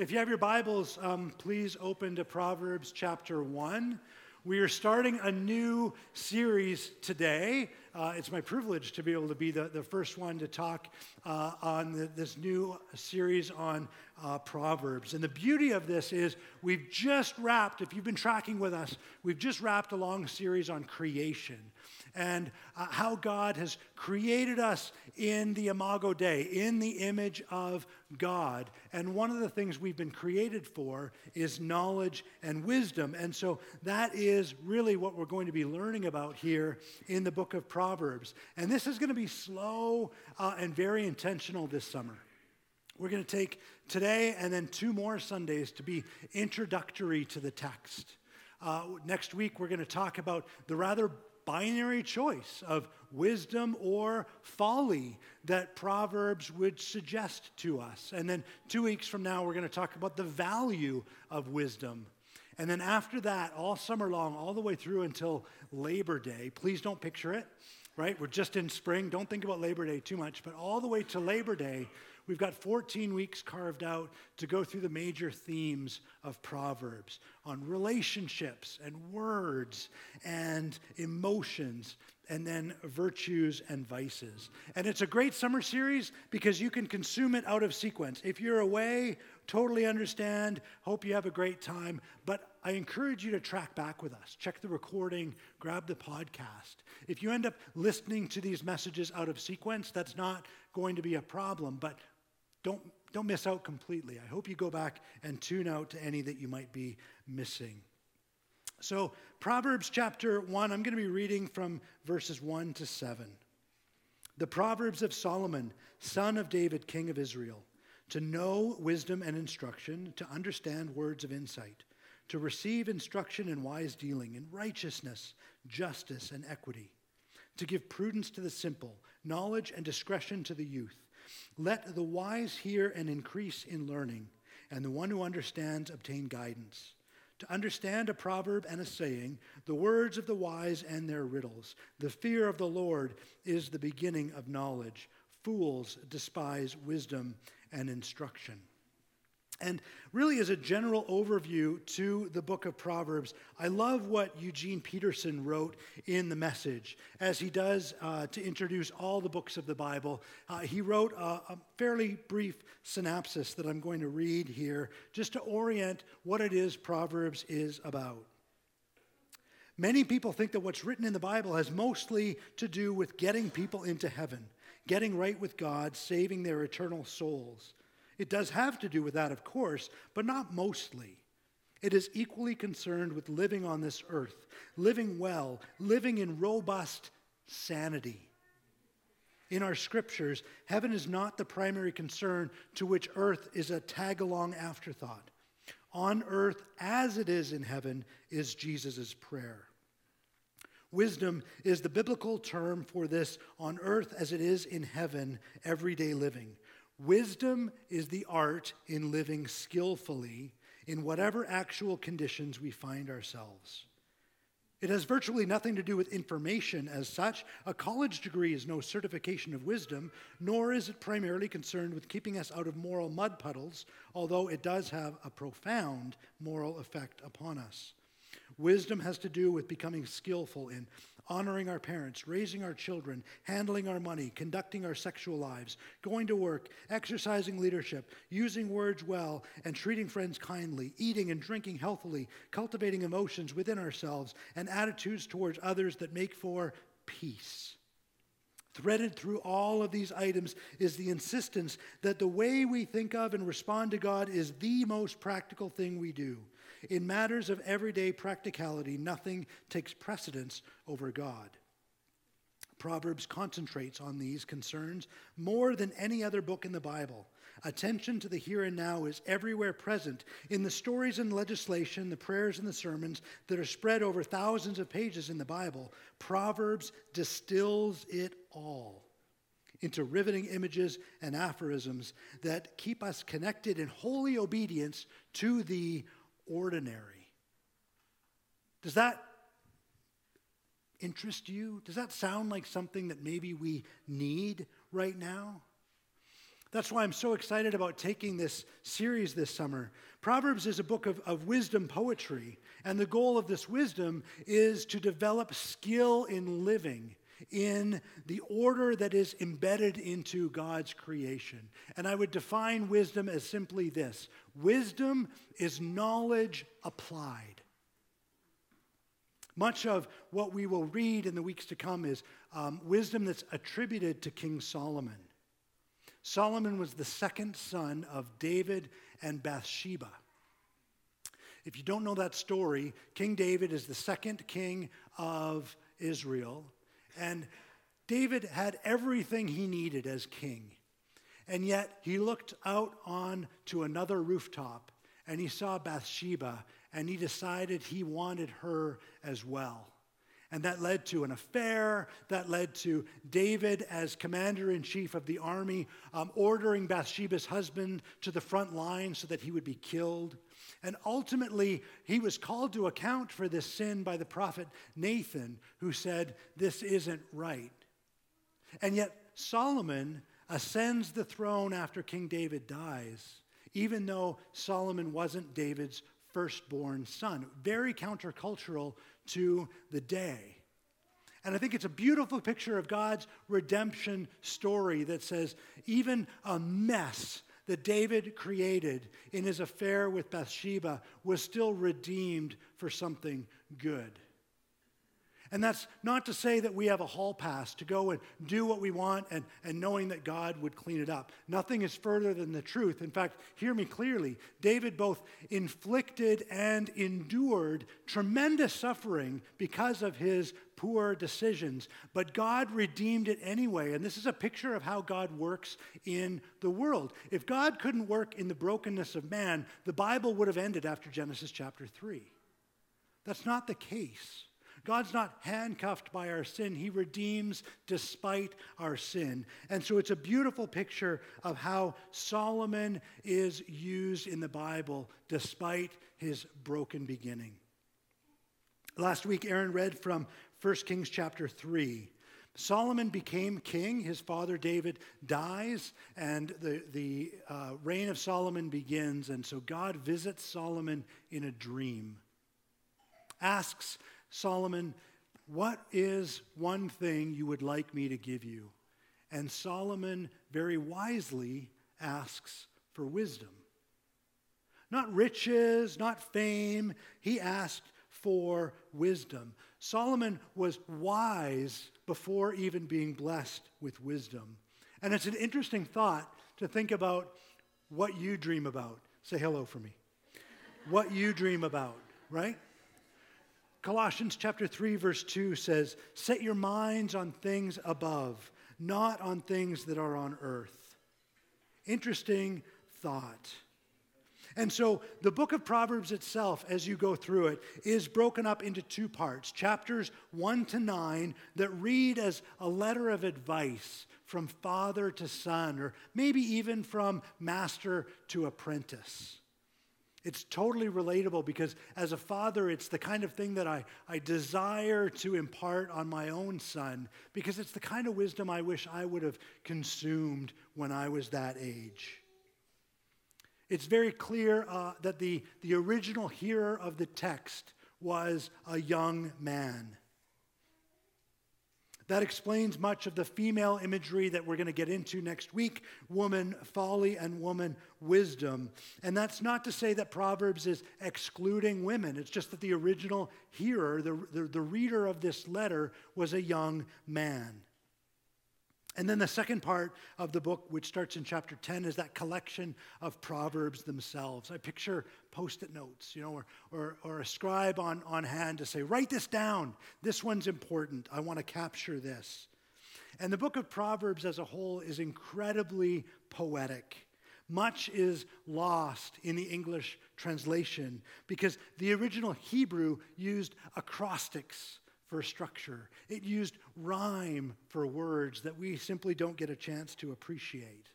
If you have your Bibles, um, please open to Proverbs chapter 1. We are starting a new series today. Uh, it's my privilege to be able to be the, the first one to talk uh, on the, this new series on uh, Proverbs. And the beauty of this is we've just wrapped, if you've been tracking with us, we've just wrapped a long series on creation and uh, how God has created us in the Imago Dei, in the image of God. And one of the things we've been created for is knowledge and wisdom. And so that is really what we're going to be learning about here in the book of Proverbs. And this is going to be slow uh, and very intentional this summer. We're going to take today and then two more Sundays to be introductory to the text. Uh, next week, we're going to talk about the rather binary choice of wisdom or folly that Proverbs would suggest to us. And then two weeks from now, we're going to talk about the value of wisdom. And then after that, all summer long, all the way through until Labor Day, please don't picture it, right? We're just in spring. Don't think about Labor Day too much, but all the way to Labor Day, We've got 14 weeks carved out to go through the major themes of Proverbs on relationships and words and emotions and then virtues and vices. And it's a great summer series because you can consume it out of sequence. If you're away, totally understand. Hope you have a great time. But I encourage you to track back with us. Check the recording, grab the podcast. If you end up listening to these messages out of sequence, that's not going to be a problem. But don't, don't miss out completely. I hope you go back and tune out to any that you might be missing. So, Proverbs chapter 1, I'm going to be reading from verses 1 to 7. The Proverbs of Solomon, son of David, king of Israel, to know wisdom and instruction, to understand words of insight, to receive instruction in wise dealing, in righteousness, justice, and equity, to give prudence to the simple, knowledge and discretion to the youth. Let the wise hear and increase in learning, and the one who understands obtain guidance. To understand a proverb and a saying, the words of the wise and their riddles. The fear of the Lord is the beginning of knowledge. Fools despise wisdom and instruction. And really, as a general overview to the book of Proverbs, I love what Eugene Peterson wrote in the message, as he does uh, to introduce all the books of the Bible. Uh, he wrote a, a fairly brief synopsis that I'm going to read here, just to orient what it is Proverbs is about. Many people think that what's written in the Bible has mostly to do with getting people into heaven, getting right with God, saving their eternal souls. It does have to do with that, of course, but not mostly. It is equally concerned with living on this earth, living well, living in robust sanity. In our scriptures, heaven is not the primary concern to which earth is a tag along afterthought. On earth, as it is in heaven, is Jesus' prayer. Wisdom is the biblical term for this on earth as it is in heaven, everyday living. Wisdom is the art in living skillfully in whatever actual conditions we find ourselves. It has virtually nothing to do with information as such. A college degree is no certification of wisdom, nor is it primarily concerned with keeping us out of moral mud puddles, although it does have a profound moral effect upon us. Wisdom has to do with becoming skillful in honoring our parents, raising our children, handling our money, conducting our sexual lives, going to work, exercising leadership, using words well, and treating friends kindly, eating and drinking healthily, cultivating emotions within ourselves, and attitudes towards others that make for peace. Threaded through all of these items is the insistence that the way we think of and respond to God is the most practical thing we do. In matters of everyday practicality, nothing takes precedence over God. Proverbs concentrates on these concerns more than any other book in the Bible. Attention to the here and now is everywhere present in the stories and legislation, the prayers and the sermons that are spread over thousands of pages in the Bible. Proverbs distills it all into riveting images and aphorisms that keep us connected in holy obedience to the ordinary. Does that interest you? Does that sound like something that maybe we need right now? That's why I'm so excited about taking this series this summer. Proverbs is a book of, of wisdom poetry, and the goal of this wisdom is to develop skill in living in the order that is embedded into God's creation. And I would define wisdom as simply this wisdom is knowledge applied. Much of what we will read in the weeks to come is um, wisdom that's attributed to King Solomon. Solomon was the second son of David and Bathsheba. If you don't know that story, King David is the second king of Israel. And David had everything he needed as king. And yet he looked out on to another rooftop and he saw Bathsheba and he decided he wanted her as well. And that led to an affair. That led to David, as commander in chief of the army, um, ordering Bathsheba's husband to the front line so that he would be killed. And ultimately, he was called to account for this sin by the prophet Nathan, who said, This isn't right. And yet, Solomon ascends the throne after King David dies, even though Solomon wasn't David's firstborn son. Very countercultural to the day. And I think it's a beautiful picture of God's redemption story that says even a mess that David created in his affair with Bathsheba was still redeemed for something good. And that's not to say that we have a hall pass to go and do what we want and, and knowing that God would clean it up. Nothing is further than the truth. In fact, hear me clearly. David both inflicted and endured tremendous suffering because of his poor decisions, but God redeemed it anyway. And this is a picture of how God works in the world. If God couldn't work in the brokenness of man, the Bible would have ended after Genesis chapter 3. That's not the case. God's not handcuffed by our sin. He redeems despite our sin. And so it's a beautiful picture of how Solomon is used in the Bible despite his broken beginning. Last week, Aaron read from 1 Kings chapter 3. Solomon became king. His father David dies, and the, the uh, reign of Solomon begins. And so God visits Solomon in a dream, asks Solomon, What is one thing you would like me to give you? And Solomon very wisely asks for wisdom. Not riches, not fame. He asked for wisdom. Solomon was wise before even being blessed with wisdom. And it's an interesting thought to think about what you dream about. Say hello for me. what you dream about, right? Colossians chapter 3 verse 2 says, "Set your minds on things above, not on things that are on earth." Interesting thought. And so the book of Proverbs itself, as you go through it, is broken up into two parts chapters 1 to 9 that read as a letter of advice from father to son, or maybe even from master to apprentice. It's totally relatable because as a father, it's the kind of thing that I, I desire to impart on my own son because it's the kind of wisdom I wish I would have consumed when I was that age. It's very clear uh, that the, the original hearer of the text was a young man. That explains much of the female imagery that we're going to get into next week woman folly and woman wisdom. And that's not to say that Proverbs is excluding women, it's just that the original hearer, the, the, the reader of this letter, was a young man. And then the second part of the book, which starts in chapter 10, is that collection of proverbs themselves. I picture post it notes, you know, or, or, or, a scribe on, on hand to say, write this down. This one's important. I want to capture this. And the book of Proverbs as a whole is incredibly poetic. Much is lost in the English translation because the original Hebrew used acrostics for structure. It used rhyme for words that we simply don't get a chance to appreciate.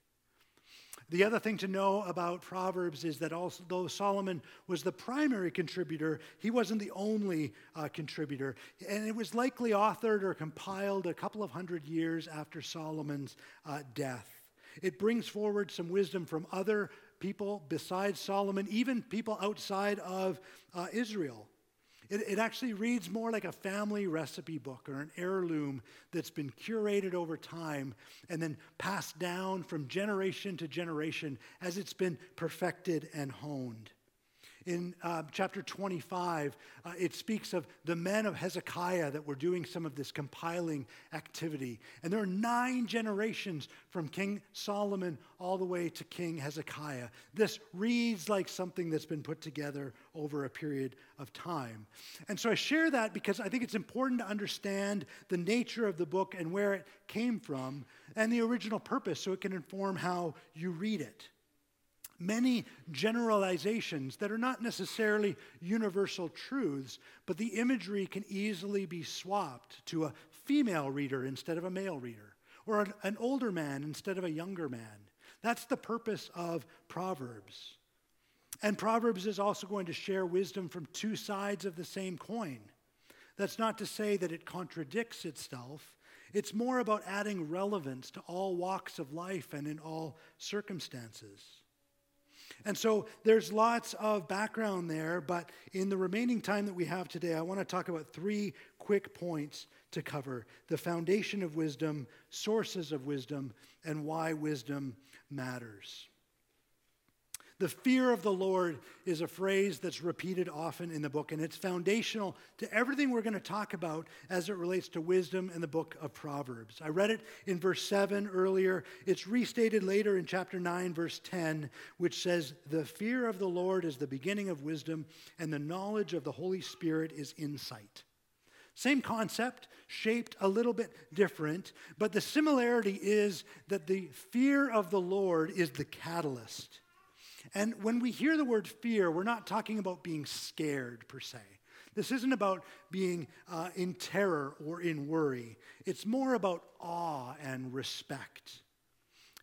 The other thing to know about Proverbs is that although Solomon was the primary contributor, he wasn't the only uh, contributor. And it was likely authored or compiled a couple of hundred years after Solomon's uh, death. It brings forward some wisdom from other people besides Solomon, even people outside of uh, Israel. It, it, actually reads more like a family recipe book or an heirloom that's been curated over time and then passed down from generation to generation as it's been perfected and honed. In uh, chapter 25, uh, it speaks of the men of Hezekiah that were doing some of this compiling activity. And there are nine generations from King Solomon all the way to King Hezekiah. This reads like something that's been put together over a period of time. And so I share that because I think it's important to understand the nature of the book and where it came from and the original purpose so it can inform how you read it many generalizations that are not necessarily universal truths, but the imagery can easily be swapped to a female reader instead of a male reader, or an, an older man instead of a younger man. That's the purpose of Proverbs. And Proverbs is also going to share wisdom from two sides of the same coin. That's not to say that it contradicts itself. It's more about adding relevance to all walks of life and in all circumstances. And so there's lots of background there, but in the remaining time that we have today, I want to talk about three quick points to cover the foundation of wisdom, sources of wisdom, and why wisdom matters. The fear of the Lord is a phrase that's repeated often in the book, and it's foundational to everything we're going to talk about as it relates to wisdom in the book of Proverbs. I read it in verse 7 earlier. It's restated later in chapter 9, verse 10, which says, The fear of the Lord is the beginning of wisdom, and the knowledge of the Holy Spirit is insight. Same concept, shaped a little bit different, but the similarity is that the fear of the Lord is the catalyst. And when we hear the word fear, we're not talking about being scared per se. This isn't about being uh, in terror or in worry. It's more about awe and respect.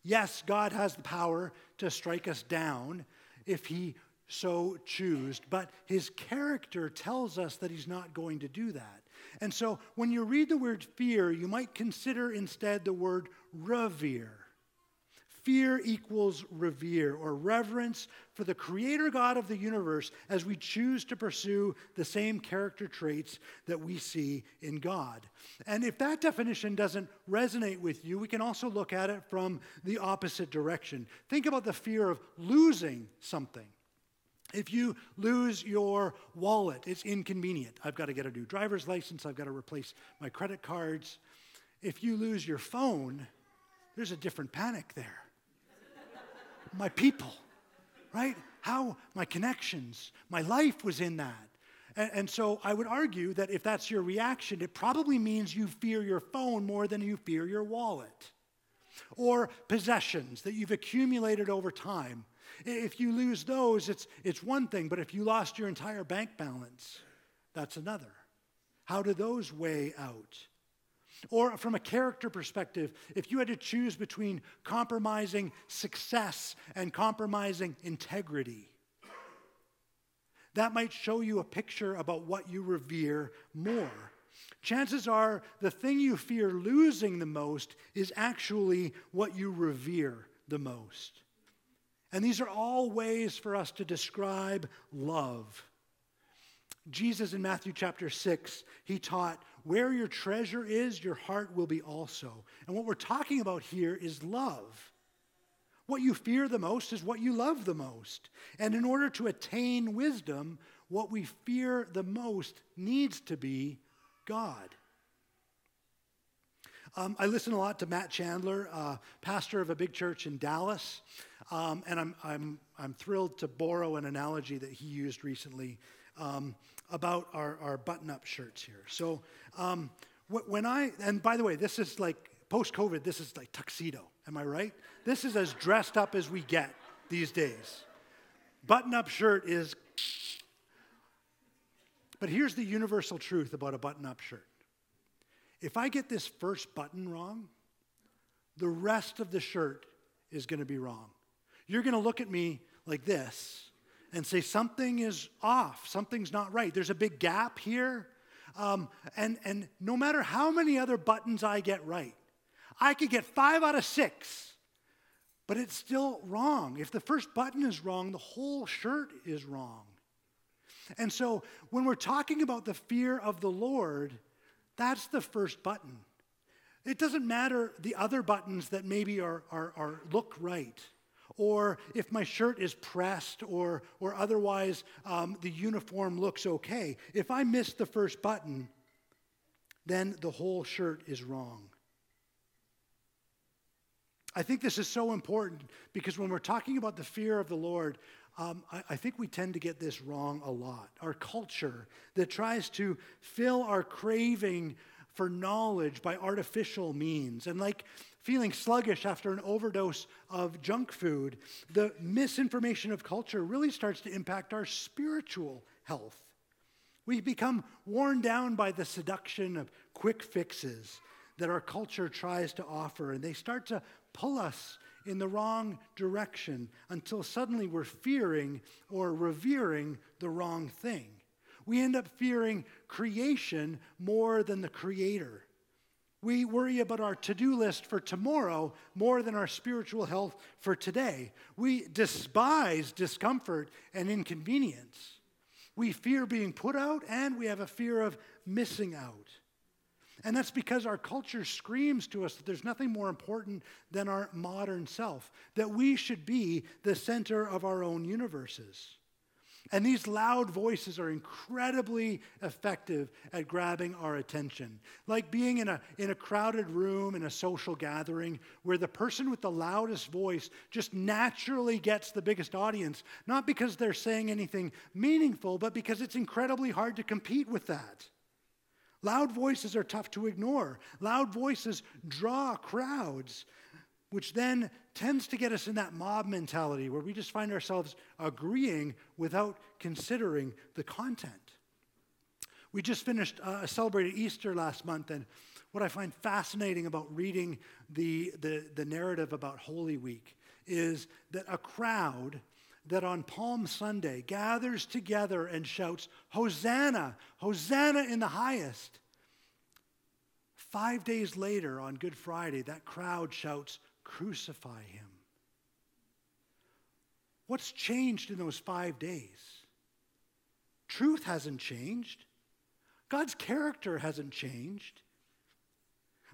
Yes, God has the power to strike us down if He so choose, but His character tells us that He's not going to do that. And so when you read the word fear, you might consider instead the word revere. Fear equals revere or reverence for the creator God of the universe as we choose to pursue the same character traits that we see in God. And if that definition doesn't resonate with you, we can also look at it from the opposite direction. Think about the fear of losing something. If you lose your wallet, it's inconvenient. I've got to get a new driver's license, I've got to replace my credit cards. If you lose your phone, there's a different panic there my people, right? How my connections, my life was in that. And, and, so I would argue that if that's your reaction, it probably means you fear your phone more than you fear your wallet or possessions that you've accumulated over time. If you lose those, it's, it's one thing, but if you lost your entire bank balance, that's another. How do those weigh out? Or from a character perspective, if you had to choose between compromising success and compromising integrity, that might show you a picture about what you revere more. Chances are the thing you fear losing the most is actually what you revere the most. And these are all ways for us to describe love. Jesus in Matthew chapter 6, he taught where your treasure is, your heart will be also. And what we're talking about here is love. What you fear the most is what you love the most. And in order to attain wisdom, what we fear the most needs to be God. Um, I listen a lot to Matt Chandler, uh, pastor of a big church in Dallas, um, and I'm, I'm, I'm thrilled to borrow an analogy that he used recently um, about our, our button up shirts here. So, um, when I, and by the way, this is like post COVID, this is like tuxedo. Am I right? This is as dressed up as we get these days. Button up shirt is. But here's the universal truth about a button up shirt if I get this first button wrong, the rest of the shirt is going to be wrong. You're going to look at me like this and say, something is off, something's not right. There's a big gap here. Um, and, and no matter how many other buttons I get right, I could get five out of six. but it's still wrong. If the first button is wrong, the whole shirt is wrong. And so when we're talking about the fear of the Lord, that's the first button. It doesn't matter the other buttons that maybe are, are, are look right, or if my shirt is pressed, or, or otherwise um, the uniform looks okay. If I miss the first button, then the whole shirt is wrong. I think this is so important because when we're talking about the fear of the Lord, um, I, I, think we tend to get this wrong a lot. Our culture that tries to fill our craving for knowledge by artificial means and like feeling sluggish after an overdose of junk food, the misinformation of culture really starts to impact our spiritual health. We become worn down by the seduction of quick fixes that our culture tries to offer, and they start to pull us in the wrong direction until suddenly we're fearing or revering the wrong thing. We end up fearing creation more than the creator. We worry about our to do list for tomorrow more than our spiritual health for today. We despise discomfort and inconvenience. We fear being put out and we have a fear of missing out. And that's because our culture screams to us that there's nothing more important than our modern self, that we should be the center of our own universes. And these loud voices are incredibly effective at grabbing our attention. Like being in a, in a crowded room in a social gathering where the person with the loudest voice just naturally gets the biggest audience, not because they're saying anything meaningful, but because it's incredibly hard to compete with that. Loud voices are tough to ignore. Loud voices draw crowds, which then tends to get us in that mob mentality where we just find ourselves agreeing without considering the content. We just finished uh, celebrated Easter last month, and what I find fascinating about reading the, the, the narrative about Holy Week is that a crowd that on Palm Sunday gathers together and shouts, Hosanna, Hosanna in the highest. Five days later, on Good Friday, that crowd shouts, Crucify him. What's changed in those five days? Truth hasn't changed. God's character hasn't changed.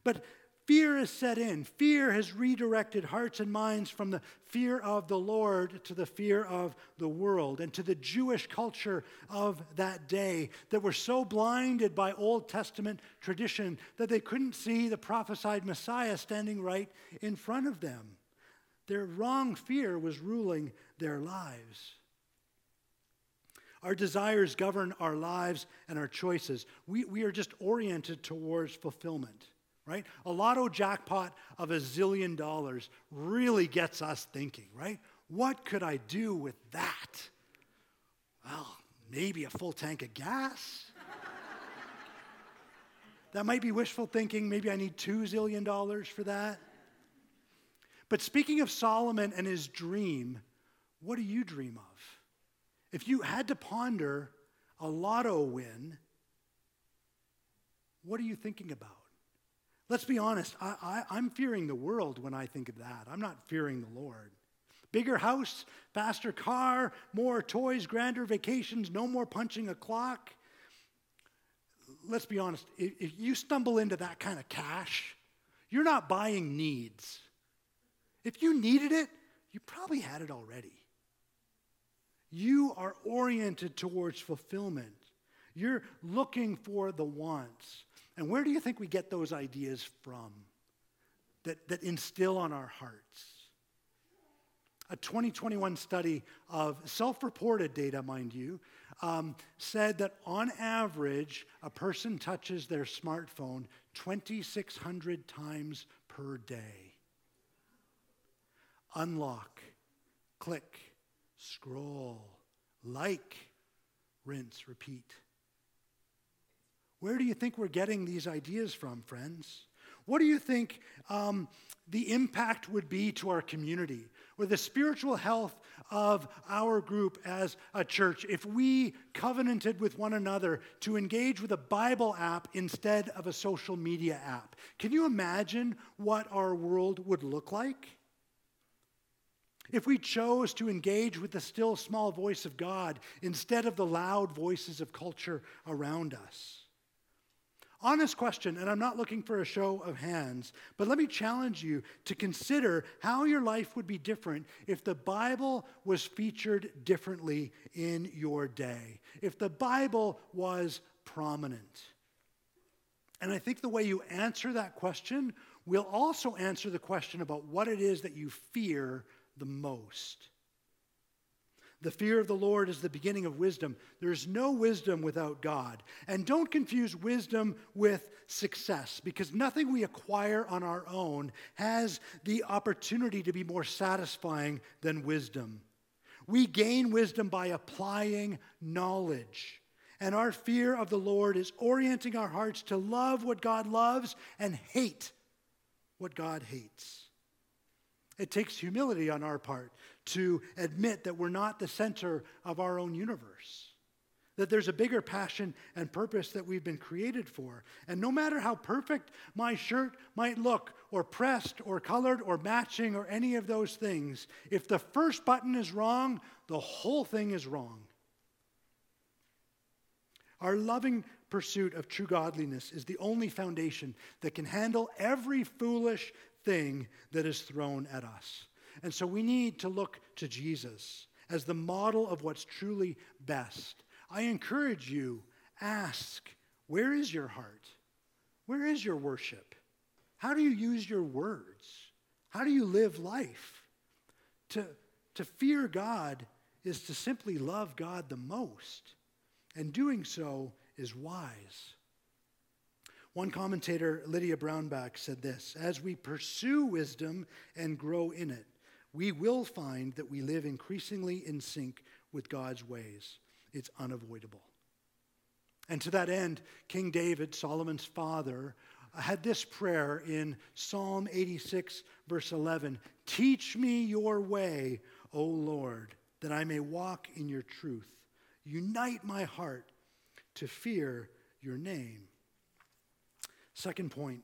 But Fear has set in. Fear has redirected hearts and minds from the fear of the Lord to the fear of the world and to the Jewish culture of that day that were so blinded by Old Testament tradition that they couldn't see the prophesied Messiah standing right in front of them. Their wrong fear was ruling their lives. Our desires govern our lives and our choices. We, we are just oriented towards fulfillment right? A lotto jackpot of a zillion dollars really gets us thinking, right? What could I do with that? Well, maybe a full tank of gas. that might be wishful thinking. Maybe I need two zillion dollars for that. But speaking of Solomon and his dream, what do you dream of? If you had to ponder a lotto win, what are you thinking about? Let's be honest, I, am fearing the world when I think of that. I'm not fearing the Lord. Bigger house, faster car, more toys, grander vacations, no more punching a clock. Let's be honest, if, if you stumble into that kind of cash, you're not buying needs. If you needed it, you probably had it already. You are oriented towards fulfillment. You're looking for the wants. And where do you think we get those ideas from that, that instill on our hearts? A 2021 study of self reported data, mind you, um, said that on average, a person touches their smartphone 2,600 times per day. Unlock, click, scroll, like, rinse, repeat. Where do you think we're getting these ideas from, friends? What do you think um, the impact would be to our community or the spiritual health of our group as a church if we covenanted with one another to engage with a Bible app instead of a social media app? Can you imagine what our world would look like? if we chose to engage with the still small voice of God instead of the loud voices of culture around us. Honest question, and I'm not looking for a show of hands, but let me challenge you to consider how your life would be different if the Bible was featured differently in your day, if the Bible was prominent. And I think the way you answer that question will also answer the question about what it is that you fear the most. The fear of the Lord is the beginning of wisdom. There's no wisdom without God. And don't confuse wisdom with success, because nothing we acquire on our own has the opportunity to be more satisfying than wisdom. We gain wisdom by applying knowledge. And our fear of the Lord is orienting our hearts to love what God loves and hate what God hates. It takes humility on our part to admit that we're not the center of our own universe, that there's a bigger passion and purpose that we've been created for. And no matter how perfect my shirt might look, or pressed, or colored, or matching, or any of those things, if the first button is wrong, the whole thing is wrong. Our loving pursuit of true godliness is the only foundation that can handle every foolish thing that is thrown at us. And so we need to look to Jesus as the model of what's truly best. I encourage you, ask, where is your heart? Where is your worship? How do you use your words? How do you live life? To, to fear God is to simply love God the most, and doing so is wise. One commentator, Lydia Brownback, said this As we pursue wisdom and grow in it, we will find that we live increasingly in sync with God's ways. It's unavoidable. And to that end, King David, Solomon's father, had this prayer in Psalm 86, verse 11 Teach me your way, O Lord, that I may walk in your truth. Unite my heart to fear your name. Second point,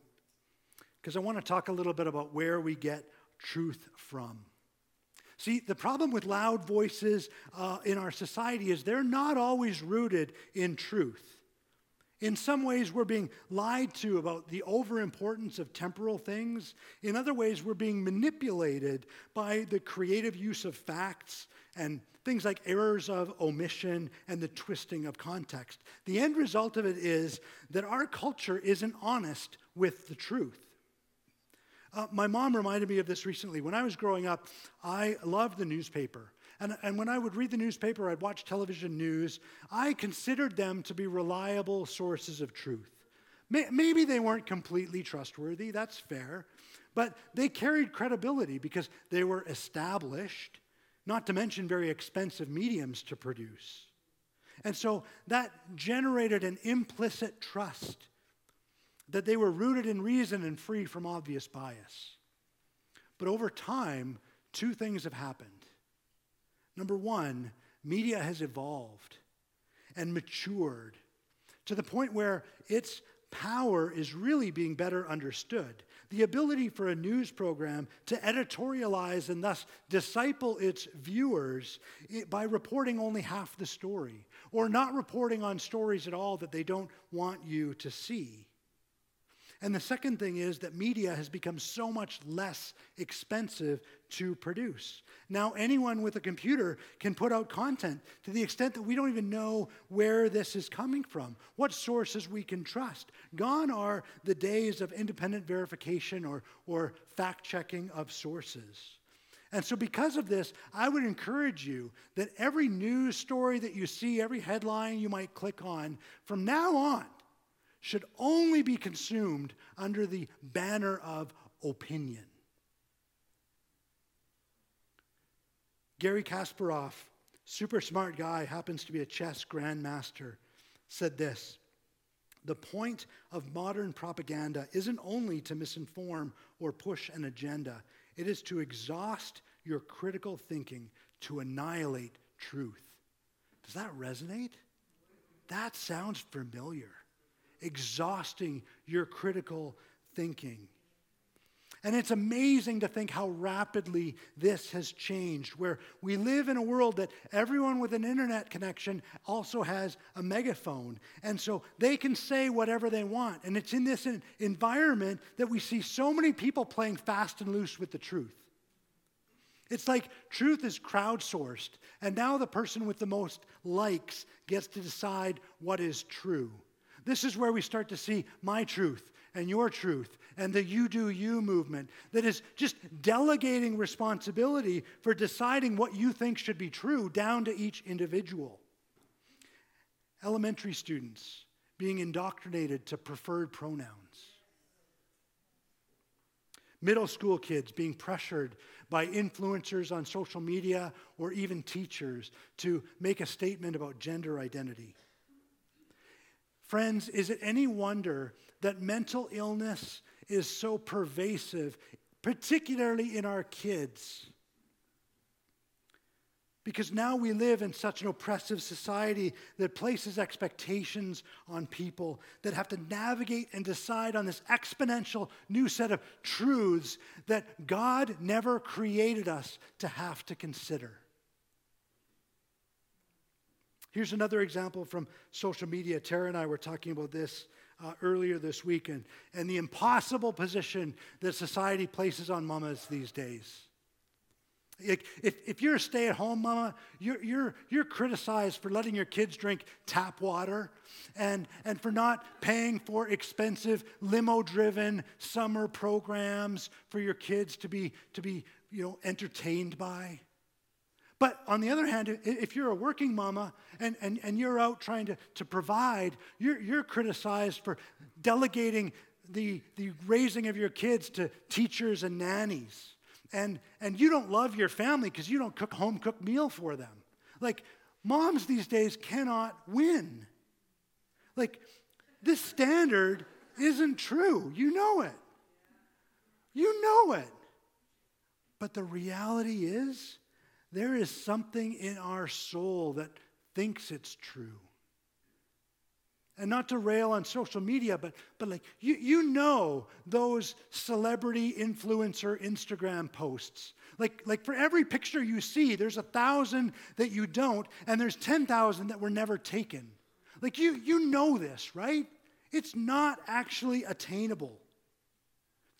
because I want to talk a little bit about where we get truth from. See, the problem with loud voices uh, in our society is they're not always rooted in truth. In some ways, we're being lied to about the overimportance of temporal things. In other ways, we're being manipulated by the creative use of facts and things like errors of omission and the twisting of context. The end result of it is that our culture isn't honest with the truth. Uh, my mom reminded me of this recently. When I was growing up, I loved the newspaper. And, and when I would read the newspaper, I'd watch television news, I considered them to be reliable sources of truth. May, maybe they weren't completely trustworthy, that's fair, but they carried credibility because they were established not to mention very expensive mediums to produce. And so that generated an implicit trust that they were rooted in reason and free from obvious bias. But over time, two things have happened. Number one, media has evolved and matured to the point where its power is really being better understood. The ability for a news program to editorialize and thus disciple its viewers eh, by reporting only half the story, or not reporting on stories at all that they don't want you to see. And the second thing is that media has become so much less expensive to produce. Now, anyone with a computer can put out content to the extent that we don't even know where this is coming from, what sources we can trust. Gone are the days of independent verification or, or fact checking of sources. And so, because of this, I would encourage you that every news story that you see, every headline you might click on, from now on, should only be consumed under the banner of opinion. Garry Kasparov, super smart guy, happens to be a chess grandmaster, said this The point of modern propaganda isn't only to misinform or push an agenda, it is to exhaust your critical thinking, to annihilate truth. Does that resonate? That sounds familiar exhausting your critical thinking. And it's amazing to think how rapidly this has changed, where we live in a world that everyone with an internet connection also has a megaphone. And so they can say whatever they want. And it's in this environment that we see so many people playing fast and loose with the truth. It's like truth is crowdsourced, and now the person with the most likes gets to decide what is true. This is where we start to see my truth and your truth and the you do you movement that is just delegating responsibility for deciding what you think should be true down to each individual. Elementary students being indoctrinated to preferred pronouns. Middle school kids being pressured by influencers on social media or even teachers to make a statement about gender identity. Friends, is it any wonder that mental illness is so pervasive, particularly in our kids? Because now we live in such an oppressive society that places expectations on people that have to navigate and decide on this exponential new set of truths that God never created us to have to consider. Here's another example from social media. Tara and I were talking about this uh, earlier this week and, and the impossible position that society places on mamas these days. If, if you're a stay at home mama, you're, you're, you're criticized for letting your kids drink tap water and, and for not paying for expensive limo driven summer programs for your kids to be, to be you know, entertained by. But on the other hand, if you're a working mama and, and, and you're out trying to, to provide, you're, you're criticized for delegating the, the raising of your kids to teachers and nannies. And, and you don't love your family because you don't cook home cooked meal for them. Like, moms these days cannot win. Like, this standard isn't true. You know it. You know it. But the reality is, there is something in our soul that thinks it's true. And not to rail on social media, but, but like you, you know those celebrity influencer Instagram posts. Like, like for every picture you see, there's a thousand that you don't, and there's 10,000 that were never taken. Like you, you know this, right? It's not actually attainable.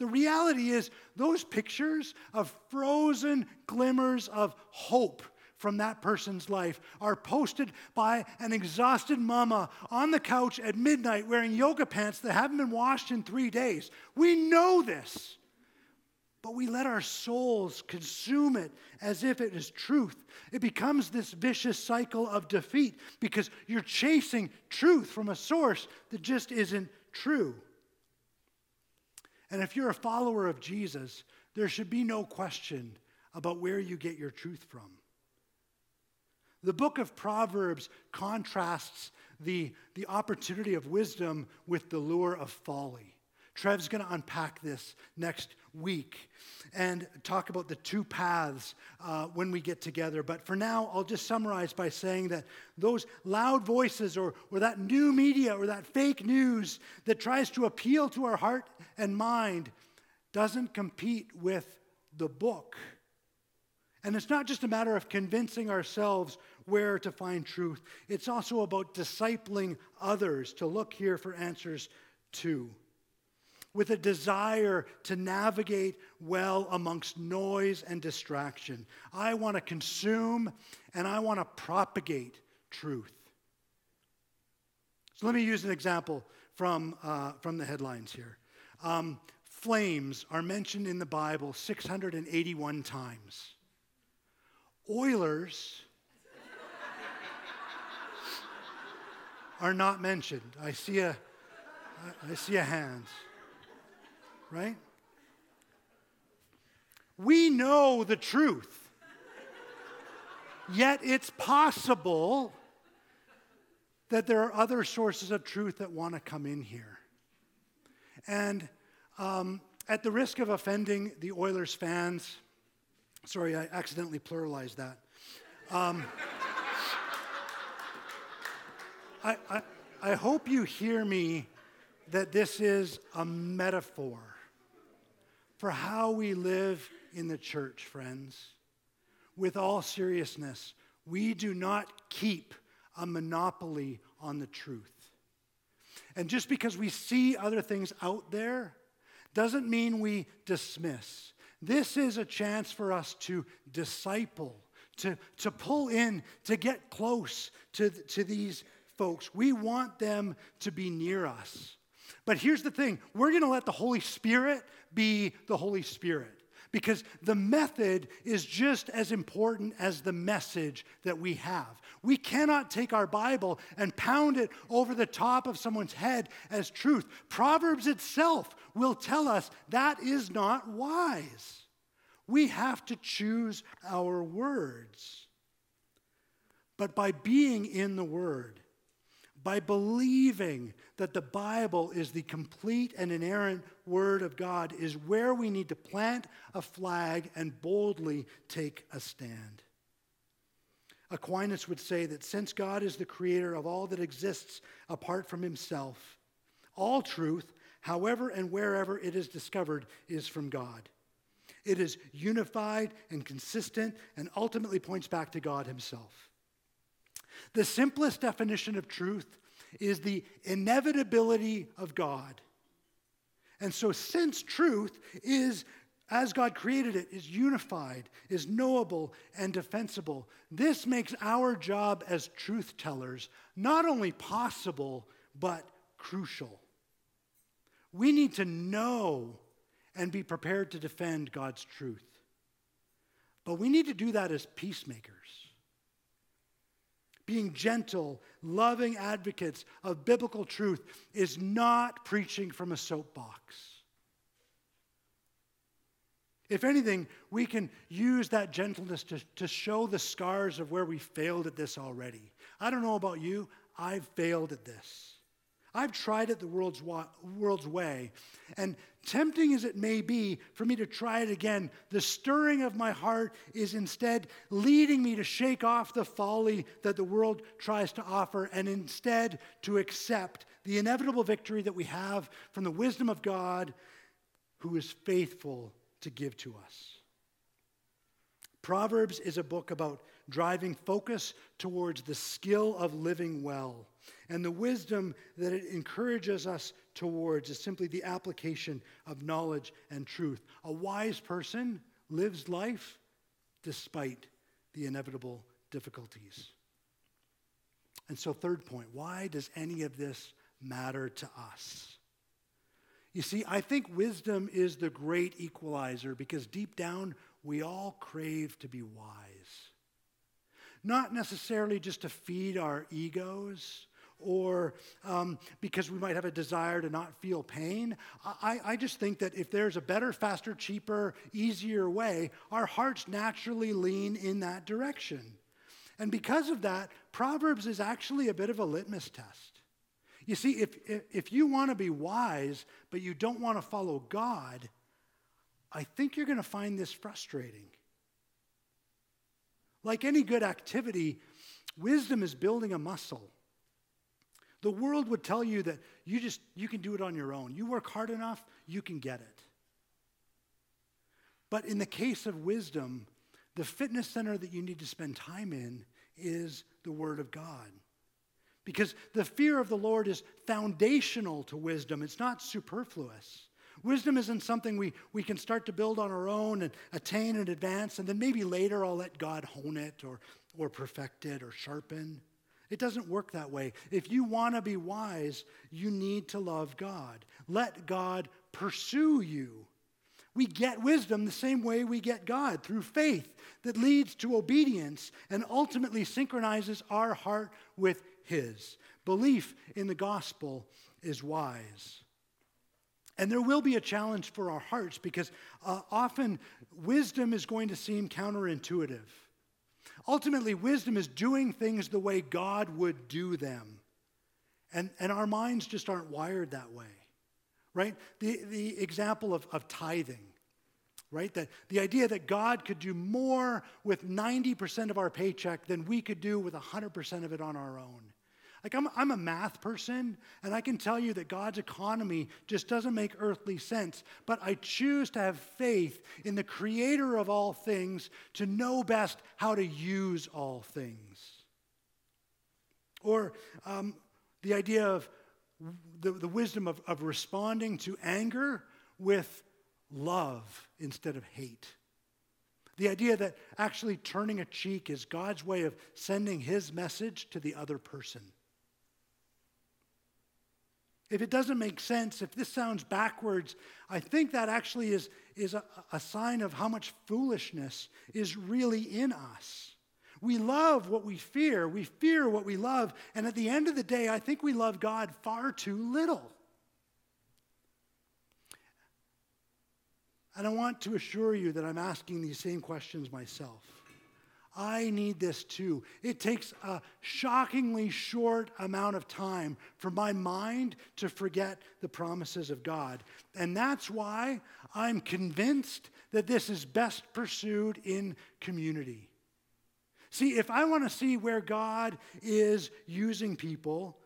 The reality is, those pictures of frozen glimmers of hope from that person's life are posted by an exhausted mama on the couch at midnight wearing yoga pants that haven't been washed in three days. We know this, but we let our souls consume it as if it is truth. It becomes this vicious cycle of defeat because you're chasing truth from a source that just isn't true. And if you're a follower of Jesus, there should be no question about where you get your truth from. The book of Proverbs contrasts the, the opportunity of wisdom with the lure of folly. Trev's going to unpack this next week and talk about the two paths uh, when we get together. But for now, I'll just summarize by saying that those loud voices or, or that new media or that fake news that tries to appeal to our heart and mind doesn't compete with the book. And it's not just a matter of convincing ourselves where to find truth, it's also about discipling others to look here for answers too with a desire to navigate well amongst noise and distraction. I want to consume and I want to propagate truth. So let me use an example from, uh, from the headlines here. Um, flames are mentioned in the Bible 681 times. Oilers are not mentioned. I see a, I see a hand right? We know the truth. Yet it's possible that there are other sources of truth that want to come in here. And um, at the risk of offending the Oilers fans, sorry, I accidentally pluralized that. Um, I, I, I hope you hear me that this is a metaphor for how we live in the church, friends. With all seriousness, we do not keep a monopoly on the truth. And just because we see other things out there doesn't mean we dismiss. This is a chance for us to disciple, to, to pull in, to get close to, to these folks. We want them to be near us. But here's the thing we're going to let the Holy Spirit be the Holy Spirit because the method is just as important as the message that we have. We cannot take our Bible and pound it over the top of someone's head as truth. Proverbs itself will tell us that is not wise. We have to choose our words. But by being in the Word, by believing that the Bible is the complete and inerrant Word of God, is where we need to plant a flag and boldly take a stand. Aquinas would say that since God is the creator of all that exists apart from himself, all truth, however and wherever it is discovered, is from God. It is unified and consistent and ultimately points back to God himself. The simplest definition of truth is the inevitability of God. And so, since truth is, as God created it, is unified, is knowable, and defensible, this makes our job as truth tellers not only possible, but crucial. We need to know and be prepared to defend God's truth. But we need to do that as peacemakers being gentle, loving advocates of biblical truth is not preaching from a soapbox. If anything, we can use that gentleness to, to show the scars of where we failed at this already. I don't know about you, I've failed at this. I've tried it the world's, wa- world's way. And tempting as it may be for me to try it again, the stirring of my heart is instead leading me to shake off the folly that the world tries to offer and instead to accept the inevitable victory that we have from the wisdom of God who is faithful to give to us. Proverbs is a book about driving focus towards the skill of living well. And the wisdom that it encourages us towards is simply the application of knowledge and truth. A wise person lives life despite the inevitable difficulties. And so, third point why does any of this matter to us? You see, I think wisdom is the great equalizer because deep down, we all crave to be wise. Not necessarily just to feed our egos or um, because we might have a desire to not feel pain. I, I just think that if there's a better, faster, cheaper, easier way, our hearts naturally lean in that direction. And because of that, Proverbs is actually a bit of a litmus test. You see, if, if, if you want to be wise, but you don't want to follow God, I think you're going to find this frustrating. Like any good activity, wisdom is building a muscle. The world would tell you that you just you can do it on your own. You work hard enough, you can get it. But in the case of wisdom, the fitness center that you need to spend time in is the Word of God. Because the fear of the Lord is foundational to wisdom, it's not superfluous. Wisdom isn't something we, we can start to build on our own and attain and advance, and then maybe later I'll let God hone it or, or perfect it or sharpen. It doesn't work that way. If you want to be wise, you need to love God. Let God pursue you. We get wisdom the same way we get God through faith that leads to obedience and ultimately synchronizes our heart with His. Belief in the gospel is wise. And there will be a challenge for our hearts because uh, often wisdom is going to seem counterintuitive. Ultimately, wisdom is doing things the way God would do them. And, and our minds just aren't wired that way, right? The, the example of, of tithing, right? That the idea that God could do more with 90% of our paycheck than we could do with 100% of it on our own. Like, I'm, I'm a math person, and I can tell you that God's economy just doesn't make earthly sense. But I choose to have faith in the creator of all things to know best how to use all things. Or um, the idea of the, the wisdom of, of responding to anger with love instead of hate. The idea that actually turning a cheek is God's way of sending his message to the other person. If it doesn't make sense, if this sounds backwards, I think that actually is, is a, a sign of how much foolishness is really in us. We love what we fear, we fear what we love, and at the end of the day, I think we love God far too little. And I want to assure you that I'm asking these same questions myself. I need this too. It takes a shockingly short amount of time for my mind to forget the promises of God. And that's why I'm convinced that this is best pursued in community. See, if I want to see where God is using people,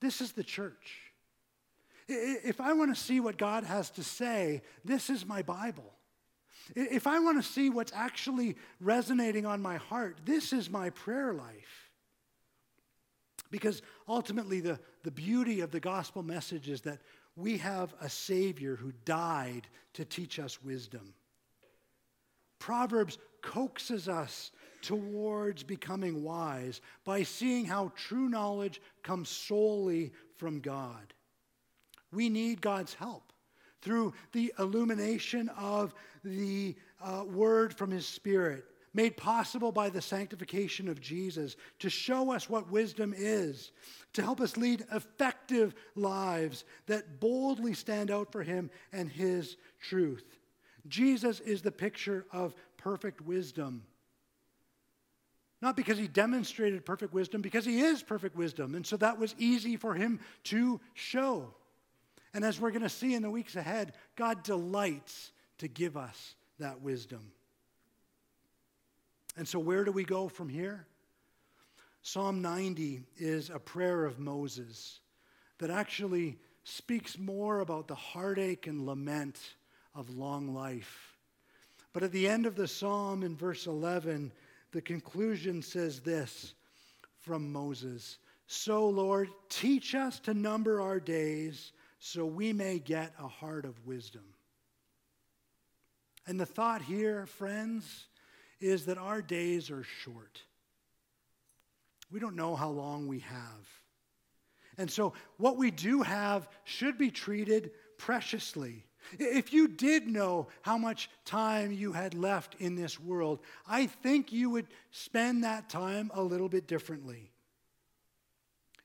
this is the church. If I want to see what God has to say, this is my Bible. If I want to see what's actually resonating on my heart, this is my prayer life. Because ultimately, the, the beauty of the gospel message is that we have a Savior who died to teach us wisdom. Proverbs coaxes us towards becoming wise by seeing how true knowledge comes solely from God. We need God's help through the illumination of the uh, word from his spirit, made possible by the sanctification of Jesus, to show us what wisdom is, to help us lead effective lives that boldly stand out for him and his truth. Jesus is the picture of perfect wisdom. Not because he demonstrated perfect wisdom, because he is perfect wisdom. And so that was easy for him to show. And as we're going to see in the weeks ahead, God delights to give us that wisdom. And so, where do we go from here? Psalm 90 is a prayer of Moses that actually speaks more about the heartache and lament of long life. But at the end of the psalm, in verse 11, the conclusion says this from Moses So, Lord, teach us to number our days so we may get a heart of wisdom. And the thought here, friends, is that our days are short. We don't know how long we have. And so, what we do have should be treated preciously. If you did know how much time you had left in this world, I think you would spend that time a little bit differently.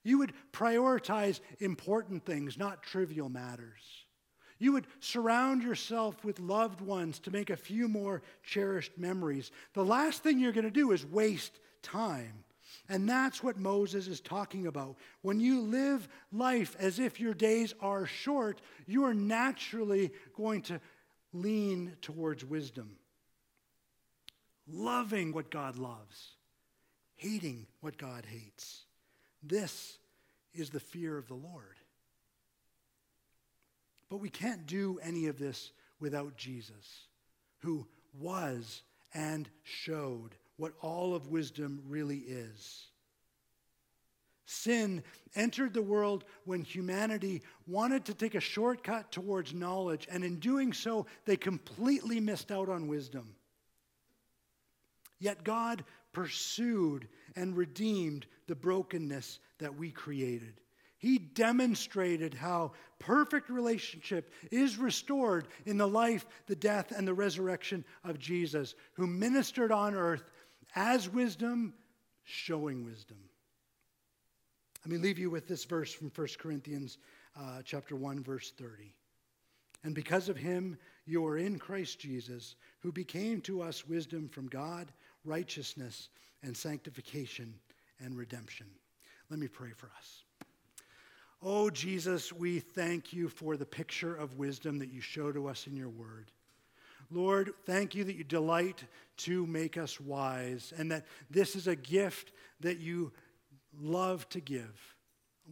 You would prioritize important things, not trivial matters. You would surround yourself with loved ones to make a few more cherished memories. The last thing you're going to do is waste time. And that's what Moses is talking about. When you live life as if your days are short, you are naturally going to lean towards wisdom. Loving what God loves, hating what God hates. This is the fear of the Lord. But we can't do any of this without Jesus, who was and showed what all of wisdom really is. Sin entered the world when humanity wanted to take a shortcut towards knowledge, and in doing so, they completely missed out on wisdom. Yet God pursued and redeemed the brokenness that we created. He demonstrated how perfect relationship is restored in the life, the death, and the resurrection of Jesus, who ministered on earth as wisdom, showing wisdom. Let me leave you with this verse from 1 Corinthians uh, chapter 1, verse 30. And because of him, you are in Christ Jesus, who became to us wisdom from God, righteousness, and sanctification and redemption. Let me pray for us. Oh, Jesus, we thank you for the picture of wisdom that you show to us in your word. Lord, thank you that you delight to make us wise and that this is a gift that you love to give.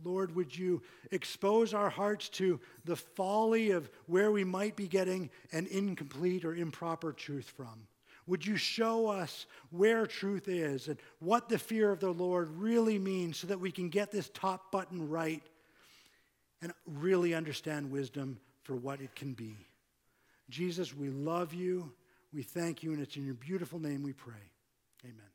Lord, would you expose our hearts to the folly of where we might be getting an incomplete or improper truth from? Would you show us where truth is and what the fear of the Lord really means so that we can get this top button right and really understand wisdom for what it can be? Jesus, we love you. We thank you, and it's in your beautiful name we pray. Amen.